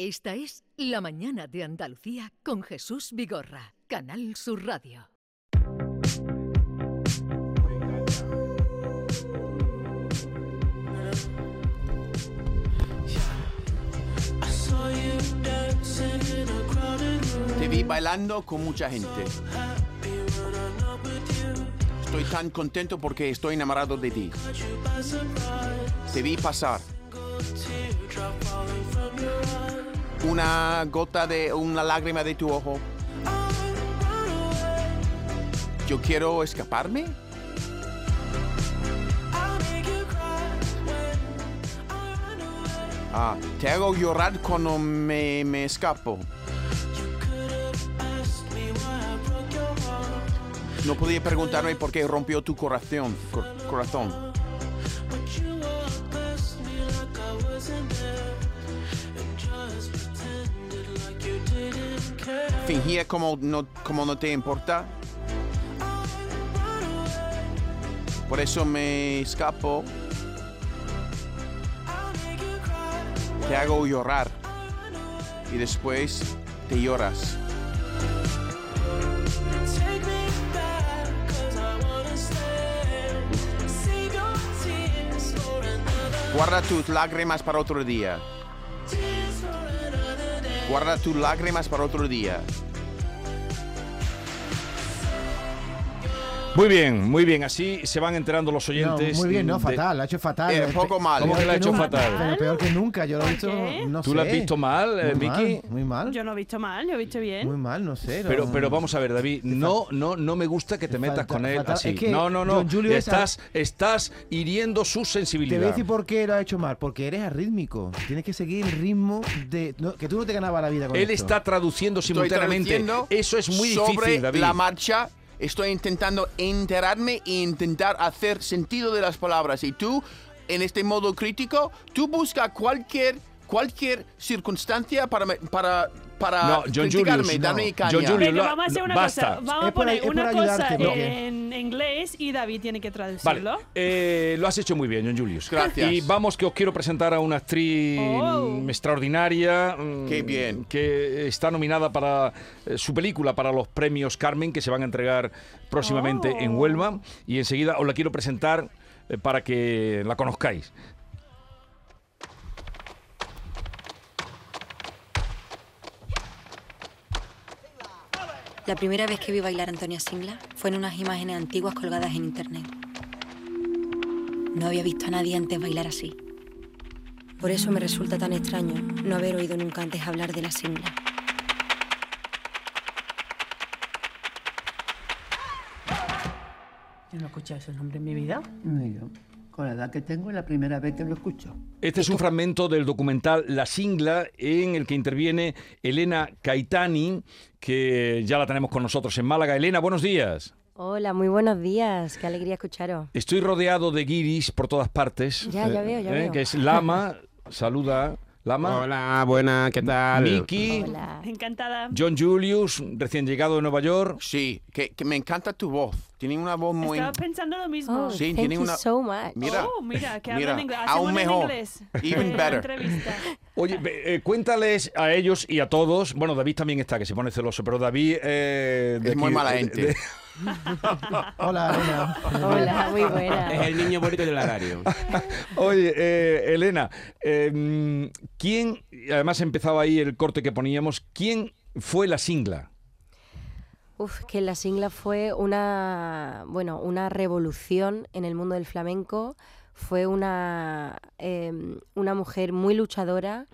Esta es La Mañana de Andalucía con Jesús Vigorra, Canal Sur Radio. Te vi bailando con mucha gente. Estoy tan contento porque estoy enamorado de ti. Te vi pasar. Una gota de una lágrima de tu ojo. Yo quiero escaparme. Ah, te hago llorar cuando me, me escapo. No podía preguntarme por qué rompió tu corazón. cor- corazón. Fingía como no, como no te importa. Por eso me escapo. Te hago llorar. Y después te lloras. Guarda tus lágrimas para otro día. Guarda tus lágrimas para otro día. Muy bien, muy bien. Así se van enterando los No, oyentes. muy bien, no, de- fatal, lo ha hecho fatal. Eh, poco mal. ¿Cómo que lo ha hecho fatal? Pero peor que nunca, yo lo he ¿Por visto, no ¿Tú sé. lo has visto mal, eh, muy Vicky? Mal, muy mal, Yo no he visto mal, yo he visto bien. muy mal, no sé. no- Pero, pero vamos a ver, David, no, no, no me gusta que te metas con él falta- así. es que no, no, no. Julio es estás, estás hiriendo su Te voy a sensibilidad. decir por qué lo ha hecho mal, porque eres arrítmico. Tienes que seguir el ritmo de. no, que tú no te ganabas la vida con Él esto. está traduciendo simultáneamente. traduciendo Eso es muy sobre difícil, David. la marcha. Estoy intentando enterarme e intentar hacer sentido de las palabras. Y tú, en este modo crítico, tú busca cualquier cualquier circunstancia para me- para para No, John criticarme, Julius, darme no. caña. John Julius, Venga, vamos a hacer una basta. cosa. Vamos a poner ahí- una cosa porque- en inglés y David tiene que Vale, traducirlo. eh, lo has hecho muy bien, John Julius. Gracias. Y vamos que os quiero presentar a una actriz Oh. extraordinaria. mm, Qué bien. Que está nominada para eh, su película para los premios Carmen que se van a entregar próximamente Oh. en Huelva. Y enseguida os la quiero presentar eh, para que la conozcáis. La primera vez que vi bailar a Antonia Singla fue en unas imágenes antiguas colgadas en internet. No había visto a nadie antes bailar así. Por eso me resulta tan extraño no haber oído nunca antes hablar de la Singla. Yo no he escuchado ese nombre en mi vida. Ni yo. Con la edad que tengo es la primera vez que lo escucho. Este es un fragmento del documental La Singla, en el que interviene Elena Caitani, que ya la tenemos con nosotros en Málaga. Elena, buenos días. Hola, muy buenos días. Qué alegría escucharos. Estoy rodeado de guiris por todas partes. Ya, ya veo, ya veo. Que es Lama, saluda. Lama. Hola, buena, ¿qué tal? Miki, Hola. Encantada. John Julius, recién llegado de Nueva York. Sí, que, que me encanta tu voz. Tiene una voz muy Estaba pensando lo mismo. Oh, Sí, thank tiene you una- so much. Mira. Oh, mira, que Mira, hablan inglés. aún mejor. inglés. Even better. Oye, eh, cuéntales a ellos y a todos. Bueno, David también está, que se pone celoso, pero David. eh, de Es muy mala de- gente. de- Hola, Elena. Hola, muy buena. Es el niño bonito del horario. Oye, eh, Elena, eh, ¿quién, además empezaba ahí el corte que poníamos, ¿quién fue la singla? Uf, que la singla fue una, bueno, una revolución en el mundo del flamenco. Fue una, em, una mujer muy luchadora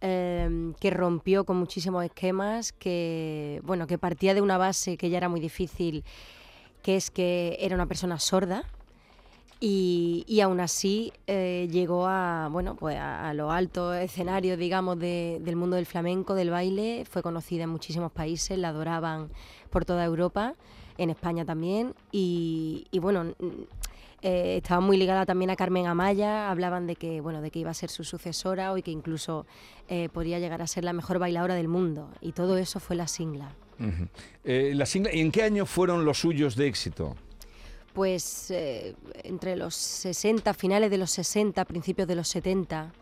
em, que rompió con muchísimos esquemas, que, bueno, que partía de una base que ya era muy difícil, que es que era una persona sorda. Y, y aún así eh, llegó a, bueno, pues a, a los altos escenarios, digamos, de- del mundo del flamenco, del baile. Fue conocida en muchísimos países, la adoraban por toda Europa, en España también. Y, bueno, eh, estaba muy ligada también a Carmen Amaya. Hablaban de que, bueno, de que iba a ser su sucesora o y que incluso eh, podría llegar a ser la mejor bailadora del mundo. Y todo eso fue la singla. Ujú. Eh, la singla, ¿y en qué año fueron los suyos de éxito? pues entre los 60, finales de los 60, principios de los 70.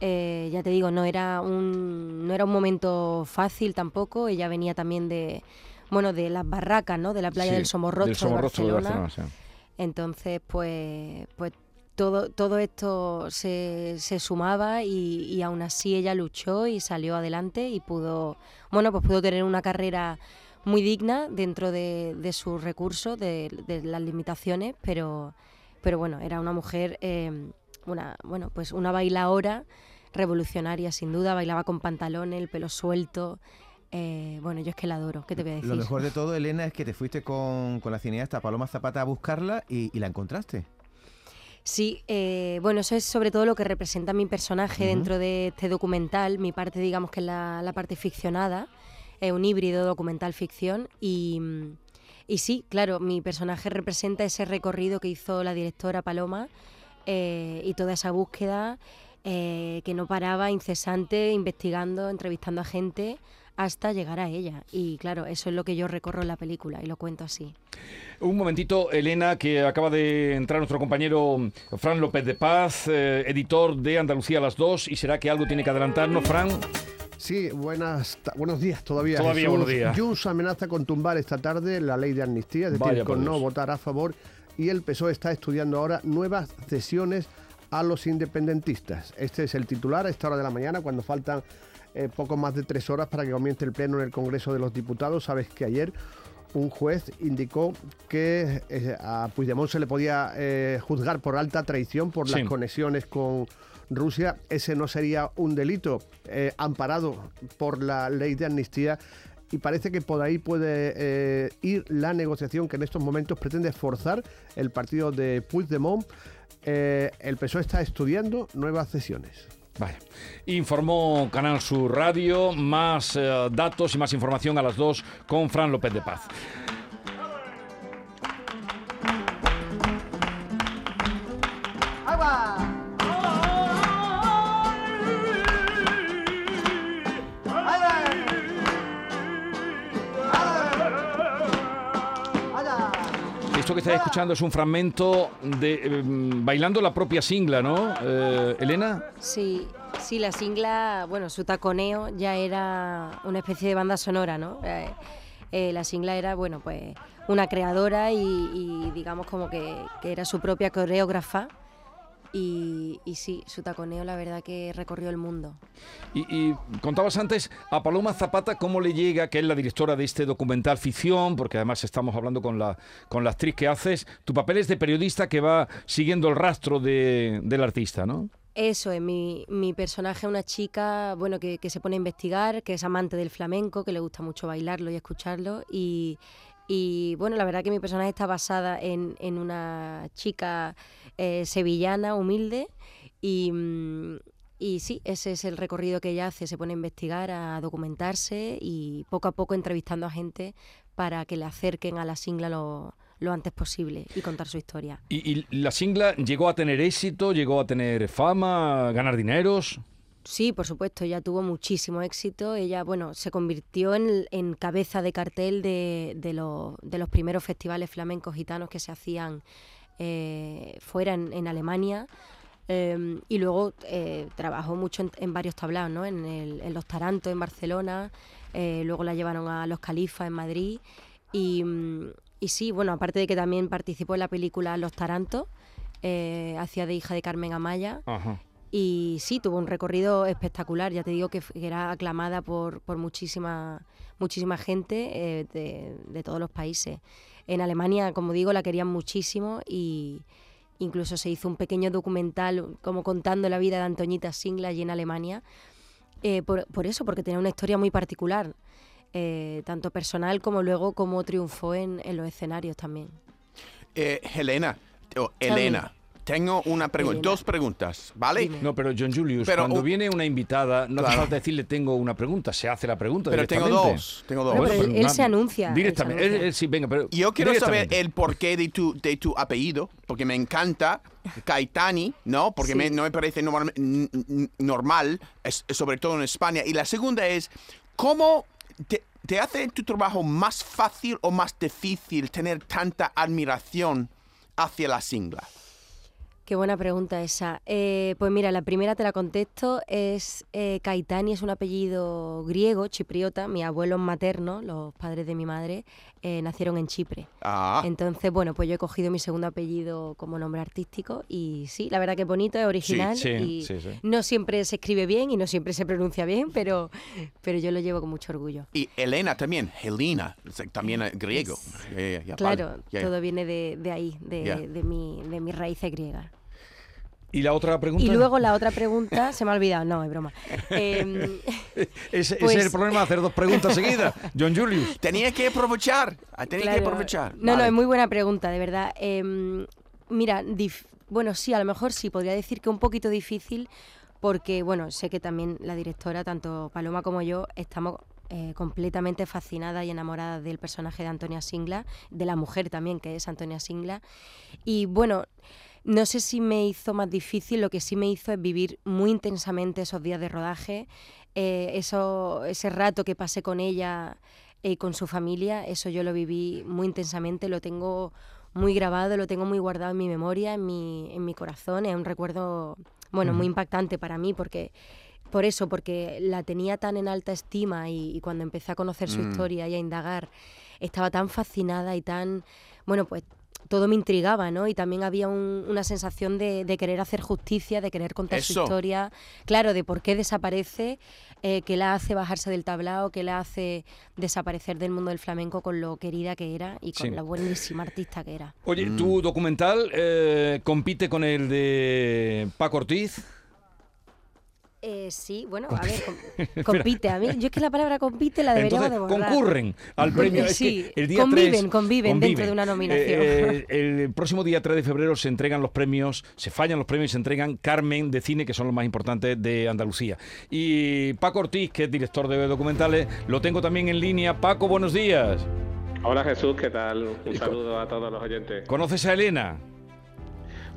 eh, ya te digo, no era un no era un momento fácil tampoco. Ella venía también de bueno de las barracas, ¿no? De la playa Sí, del Somorrostro, del Somorrostro de de Barcelona. Barcelona, sí. Entonces, pues, pues todo, todo esto se, se sumaba y, y aún así ella luchó y salió adelante y pudo, bueno, pues pudo tener una carrera muy digna dentro de, de sus recursos, de, las limitaciones, pero, pero bueno, era una mujer, eh, una, bueno, pues una bailaora revolucionaria sin duda, bailaba con pantalones, el pelo suelto. Eh, bueno, yo es que la adoro, ¿qué te voy a decir? Lo mejor de todo, Elena, es que te fuiste con, con la cineasta Paloma Zapata a buscarla y, y la encontraste. Sí, eh, bueno, eso es sobre todo lo que representa mi personaje Ujú. dentro de este documental. Mi parte, digamos que es la, la parte ficcionada, es un híbrido documental-ficción. Y, y sí, claro, mi personaje representa ese recorrido que hizo la directora Paloma eh, y toda esa búsqueda eh, que no paraba, incesante, investigando, entrevistando a gente hasta llegar a ella. Y claro, eso es lo que yo recorro en la película y lo cuento así. Un momentito, Elena, que acaba de entrar nuestro compañero Fran López de Paz, eh, editor de Andalucía a las 2, y será que algo tiene que adelantarnos, Fran. Sí, buenas buenos días todavía. Todavía Jesús. buenos días. Junts amenaza con tumbar esta tarde la ley de amnistía, es decir, Vaya con no votar a favor. Y el PSOE está estudiando ahora nuevas cesiones a los independentistas. Este es el titular a esta hora de la mañana, cuando faltan eh, poco más de tres horas para que comience el pleno en el Congreso de los Diputados. Sabes que ayer un juez indicó que eh, a Puigdemont se le podía eh, juzgar por alta traición por Sí. las conexiones con Rusia. Ese no sería un delito eh, amparado por la ley de amnistía. Y parece que por ahí puede eh, ir la negociación que en estos momentos pretende forzar el partido de Puigdemont. Eh, el PSOE está estudiando nuevas cesiones. Vale. Informó Canal Sur Radio, más eh, datos y más información a las 2 con Fran López de Paz. Esto que estáis escuchando es un fragmento de eh, bailando la propia singla, ¿no? Eh, Elena. Sí, sí, la singla, bueno, su taconeo ya era una especie de banda sonora, ¿no? Eh, la singla era, bueno, pues una creadora y, y digamos como que, que era su propia coreógrafa. Y, y sí, su taconeo la verdad que recorrió el mundo. Y, y contabas antes a Paloma Zapata cómo le llega, que es la directora de este documental ficción, porque además estamos hablando con la, con la actriz que haces. Tu papel es de periodista que va siguiendo el rastro de- del artista, ¿no? Eso es, mi, mi personaje es una chica, bueno, que, que se pone a investigar, que es amante del flamenco, que le gusta mucho bailarlo y escucharlo. Y, y, bueno, la verdad que mi personaje está basada en, en una chica eh, sevillana, humilde. Y, mm, y sí, ese es el recorrido que ella hace, se pone a investigar, a documentarse y poco a poco entrevistando a gente para que le acerquen a la singla lo, lo antes posible y contar su historia. Y, y la singla llegó a tener éxito, llegó a tener fama, ganar dineros. Sí, por supuesto, ella tuvo muchísimo éxito. Ella, bueno, se convirtió en, en cabeza de cartel de, de, los- de los primeros festivales flamencos gitanos que se hacían eh, fuera en, en Alemania. Eh, y luego eh, trabajó mucho en, varios tablaos, ¿no? En, el- en los Tarantos, en Barcelona. eh, luego la llevaron a los Califas en Madrid. Y, y sí, bueno, aparte de que también participó en la película Los Tarantos, hacía de hija de Carmen Amaya. Y sí, tuvo un recorrido espectacular. Ya te digo que, era aclamada por, por muchísima, muchísima gente eh, de, de todos los países. En Alemania, como digo, la querían muchísimo y incluso se hizo un pequeño documental como contando la vida de Antoñita Singla allí en Alemania. Eh, por, por eso, porque tenía una historia muy particular, eh, tanto personal como luego cómo triunfó en, en los escenarios también. Eh, Helena, o Elena, tengo una pregunta, dos preguntas, ¿vale? Dime. No, pero John Julius, Pero cuando viene una invitada, no hace Claro. falta decirle tengo una pregunta, se hace la pregunta Pero tengo dos, tengo dos. Bueno, pero él- se anuncia, Directamente. Él- él sí, venga, pero Yo quiero saber el porqué de tu, de tu apellido, porque me encanta Caetani, ¿no? Porque Sí. me- no me parece normal, normal es- sobre todo en España. Y la segunda es, ¿cómo te, te hace tu trabajo más fácil o más difícil tener tanta admiración hacia la singla? Qué buena pregunta esa. Eh, pues mira, la primera te la contesto. Es eh, Caetani, es un apellido griego, chipriota. Mis abuelos maternos, los padres de mi madre, eh, nacieron en Chipre. Ah, Entonces, bueno, pues yo he cogido mi segundo apellido como nombre artístico y sí, la verdad que es bonito, es original sí, y sí, sí. no siempre se escribe bien y no siempre se pronuncia bien, pero, pero yo lo llevo con mucho orgullo. y Elena también, Helena, también eh, griego. Ya, Claro, vale, todo viene de, de ahí, de, de, mi, de mis raíces griegas. ¿Y la otra pregunta? Y luego la otra pregunta, se me ha olvidado, no, es broma. Em, Ese, ese pues- es el problema de hacer dos preguntas seguidas. John Julius. Tenía que aprovechar, ah, tenía que aprovechar. No, no, es muy buena pregunta, de verdad. Em, mira, dif- bueno, sí, a lo mejor sí, podría decir que un poquito difícil, porque, bueno, sé que también la directora, tanto Paloma como yo, estamos eh, completamente fascinadas y enamoradas del personaje de Antonia Singla, de la mujer también, que es Antonia Singla. Y bueno, no sé si me hizo más difícil, lo que sí me hizo es vivir muy intensamente esos días de rodaje, eh, eso, ese rato que pasé con ella y con su familia, eso yo lo viví muy intensamente, lo tengo muy grabado, lo tengo muy guardado en mi memoria, en mi, en mi corazón, es un recuerdo, bueno, muy impactante para mí porque... Por eso, porque la tenía tan en alta estima y, y cuando empecé a conocer su Mm. historia y a indagar, estaba tan fascinada y tan, bueno, pues todo me intrigaba, ¿no? Y también había un- una sensación de, de querer hacer justicia, de querer contar su historia, claro, de por qué desaparece, eh, que la hace bajarse del tablao, que la hace desaparecer del mundo del flamenco con lo querida que era y con Sí. la buenísima artista que era. Oye, Mm. tu documental eh, compite con el de Paco Ortiz. Eh, sí, bueno, a ver, com- compite a mí. Yo es que la palabra compite la deberíamos Entonces, de borrar. concurren al premio. Es Sí, que el día conviven, 3 conviven dentro de una nominación. Eh, eh, el próximo día 3 de febrero se entregan los premios, se fallan los premios y se entregan Carmen de Cine, que son los más importantes de Andalucía. Y Paco Ortiz, que es director de documentales, lo tengo también en línea. Paco, buenos días. Hola Jesús, ¿qué tal? Un saludo a todos los oyentes. ¿Conoces a Elena?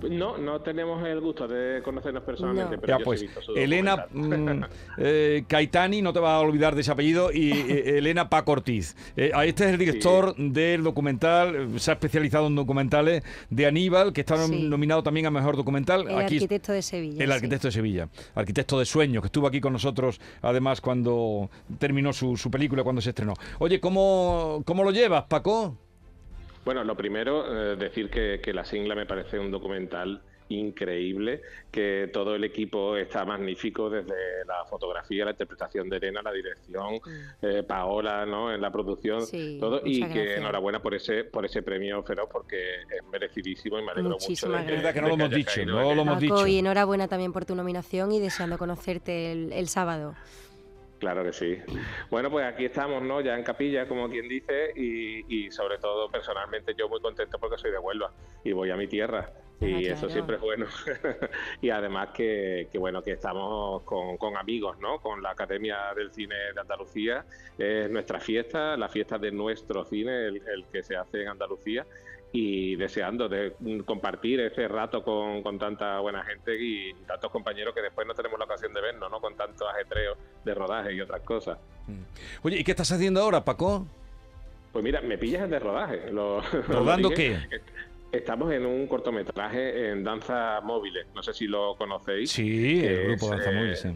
No, no tenemos el gusto de conocernos personalmente, pero Ya yo pues, sí he visto su Elena mm, eh, Caetani, no te vas a olvidar de ese apellido, y eh, Elena Paco Ortiz. Eh, este es el director del documental, se ha especializado en documentales de Aníbal, que está Sí. nominado también a Mejor Documental. El Aquí arquitecto de Sevilla. el sí. arquitecto de Sevilla, arquitecto de sueños, que estuvo aquí con nosotros, además, cuando terminó su, su película, cuando se estrenó. Oye, ¿cómo, cómo lo llevas, Paco? Bueno, lo primero, eh, decir que, que La Singla me parece un documental increíble, que todo el equipo está magnífico, desde la fotografía, la interpretación de Elena, la dirección, eh, Paola, ¿no? En la producción, Mm. Sí, todo, y que gracias. enhorabuena por ese por ese premio Feroz, porque es merecidísimo y me alegro Muchísimas mucho de Es verdad que no de lo hemos dicho, caído no lo hemos Paco, dicho. y enhorabuena también por tu nominación y deseando conocerte el, el sábado. Claro que sí. Bueno, pues aquí estamos, ¿no? Ya en capilla, como quien dice, y, y sobre todo personalmente yo muy contento porque soy de Huelva y voy a mi tierra. Y Ah, eso claro. siempre es bueno. y además que, que, bueno, que estamos con, con amigos, ¿no? Con la Academia del Cine de Andalucía. Es nuestra fiesta, la fiesta de nuestro cine, el, el que se hace en Andalucía. Y deseando de mm, compartir ese rato con, con tanta buena gente y tantos compañeros que después no tenemos la ocasión de vernos, ¿no? Con tanto ajetreo de rodaje y otras cosas. Oye, ¿y qué estás haciendo ahora, Paco? Pues mira, me pillas de rodaje. Lo, ¿Rodando qué? Estamos en un cortometraje en danza móviles. No sé si lo conocéis. Sí, el grupo es, Danza eh, Móvil, sí.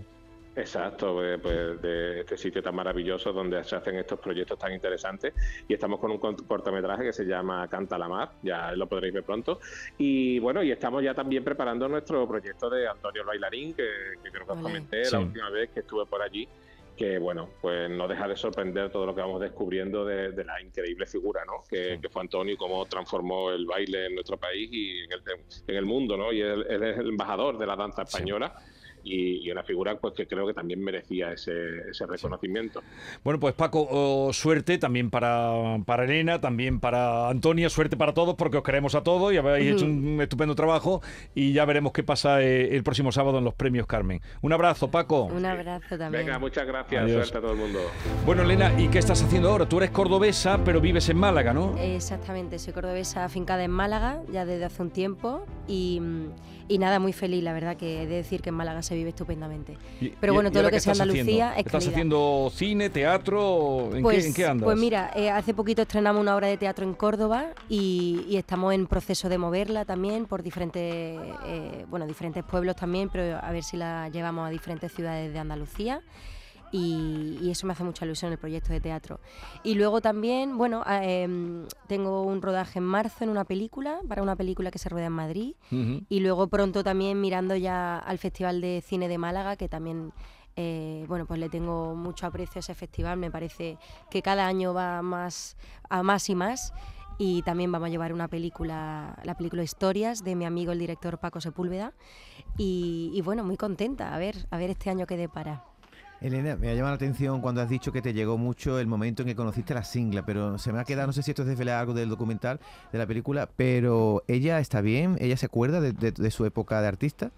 Exacto, eh, pues de este sitio tan maravilloso donde se hacen estos proyectos tan interesantes. Y estamos con un cortometraje que se llama Canta la Mar, ya lo podréis ver pronto. Y bueno, y estamos ya también preparando nuestro proyecto de Antonio el Bailarín, que, que creo que os comenté Sí. la última vez que estuve por allí. Que bueno, pues no deja de sorprender todo lo que vamos descubriendo de, de la increíble figura, ¿no? Que, que fue Antonio y cómo transformó el baile en nuestro país y en el, en el mundo, ¿no? Y él, él es el embajador de la danza española. Y, y una figura pues que creo que también merecía ese, ese reconocimiento. Bueno, pues Paco, oh, suerte también para, para Elena, también para Antonia, suerte para todos porque os queremos a todos y habéis hecho un estupendo trabajo y ya veremos qué pasa eh, el próximo sábado en los premios Carmen. Un abrazo, Paco. Un abrazo también. Venga, muchas gracias, Adiós. suerte a todo el mundo. Bueno, Elena, ¿y qué estás haciendo ahora? Tú eres cordobesa, pero vives en Málaga, ¿no? Exactamente, soy cordobesa afincada en Málaga ya desde hace un tiempo y, y nada, muy feliz, la verdad que he de decir que en Málaga se vive estupendamente. Pero bueno, todo lo que sea estás haciendo? Andalucía es ¿Estás haciendo cine, teatro? ¿En, pues, qué, en qué andas? Pues mira, eh, hace poquito estrenamos una obra de teatro en Córdoba y, y estamos en proceso de moverla también por diferentes, eh, bueno, diferentes pueblos también, pero a ver si la llevamos a diferentes ciudades de Andalucía. Y, y eso me hace mucha ilusión el proyecto de teatro. Y luego también, bueno, a- em, tengo un rodaje en marzo en una película, para una película que se rueda en Madrid. Y luego pronto también mirando ya al Festival de Cine de Málaga, que también, eh, bueno, pues le tengo mucho aprecio a ese festival. Me parece que cada año va más a más y más. Y también vamos a llevar una película, la película Historias, de mi amigo el director Paco Sepúlveda. Y, y bueno, muy contenta. A ver, a ver este año qué depara. Elena, me ha llamado la atención cuando has dicho que te llegó mucho el momento en que conociste la Singla, pero se me ha quedado, no sé si esto es desvelar algo del documental, de la película, pero ella está bien, ella se acuerda de, de- de su época de artista.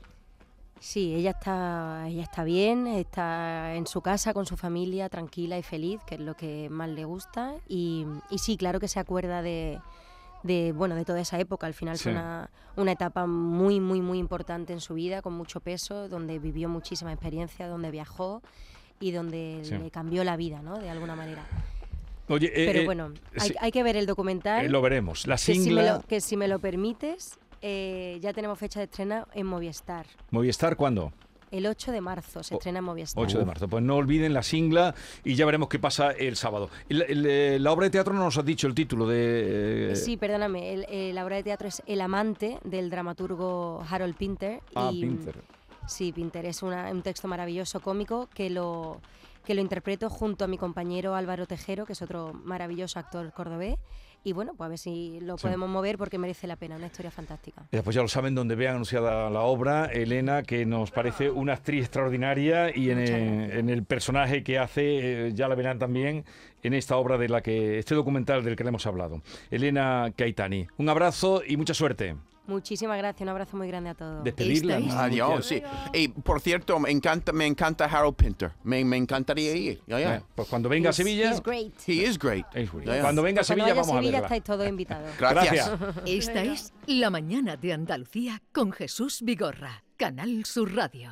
Sí, ella está, ella está bien, está en su casa con su familia, tranquila y feliz, que es lo que más le gusta. Y, y sí, claro que se acuerda de, de, bueno, de toda esa época. Al final fue una, una etapa muy, muy, muy importante en su vida, con mucho peso, donde vivió muchísima experiencia, donde viajó y donde Sí. le cambió la vida, ¿no? De alguna manera. Oye, eh, Pero eh, bueno, hay, sí, hay que ver el documental. eh, lo veremos. La que, si me singla, lo, que si me lo permites, ya tenemos fecha de estrena en Movistar. Movistar, ¿cuándo? El 8 de marzo se O- estrena en Movistar. 8 de marzo. Pues no olviden la singla y ya veremos qué pasa el sábado. El- el, eh, la obra de teatro no nos has dicho el título de... eh, Sí, perdóname, el- eh, la obra de teatro es El amante del dramaturgo Harold Pinter. Ah, y, Pinter. Sí, Pinter es una- un texto maravilloso cómico que lo, que lo interpreto junto a mi compañero Álvaro Tejero, que es otro maravilloso actor cordobés. Y bueno, pues a ver si lo Sí. podemos mover porque merece la pena, una historia fantástica. Pues ya lo saben, donde vean anunciada la obra, Elena, que nos parece una actriz extraordinaria y en el personaje que hace, eh, ya la verán también en esta obra de la que, este documental del que le hemos hablado. Elena Caetani, un abrazo y mucha suerte. Muchísimas gracias, un abrazo muy grande a todos. Despedirla. Adiós, sí. Y por cierto, me encanta, me encanta Harold Pinter. Me, me encantaría ir. Ya, ya. Eh, Pues cuando venga a He's- Sevilla, he's great. He is great. ya. cuando venga a Cuando Sevilla a vamos a Sevilla verla. estáis todos invitados. Gracias. Gracias. Esta es La Mañana de Andalucía con Jesús Vigorra, Canal Sur Radio.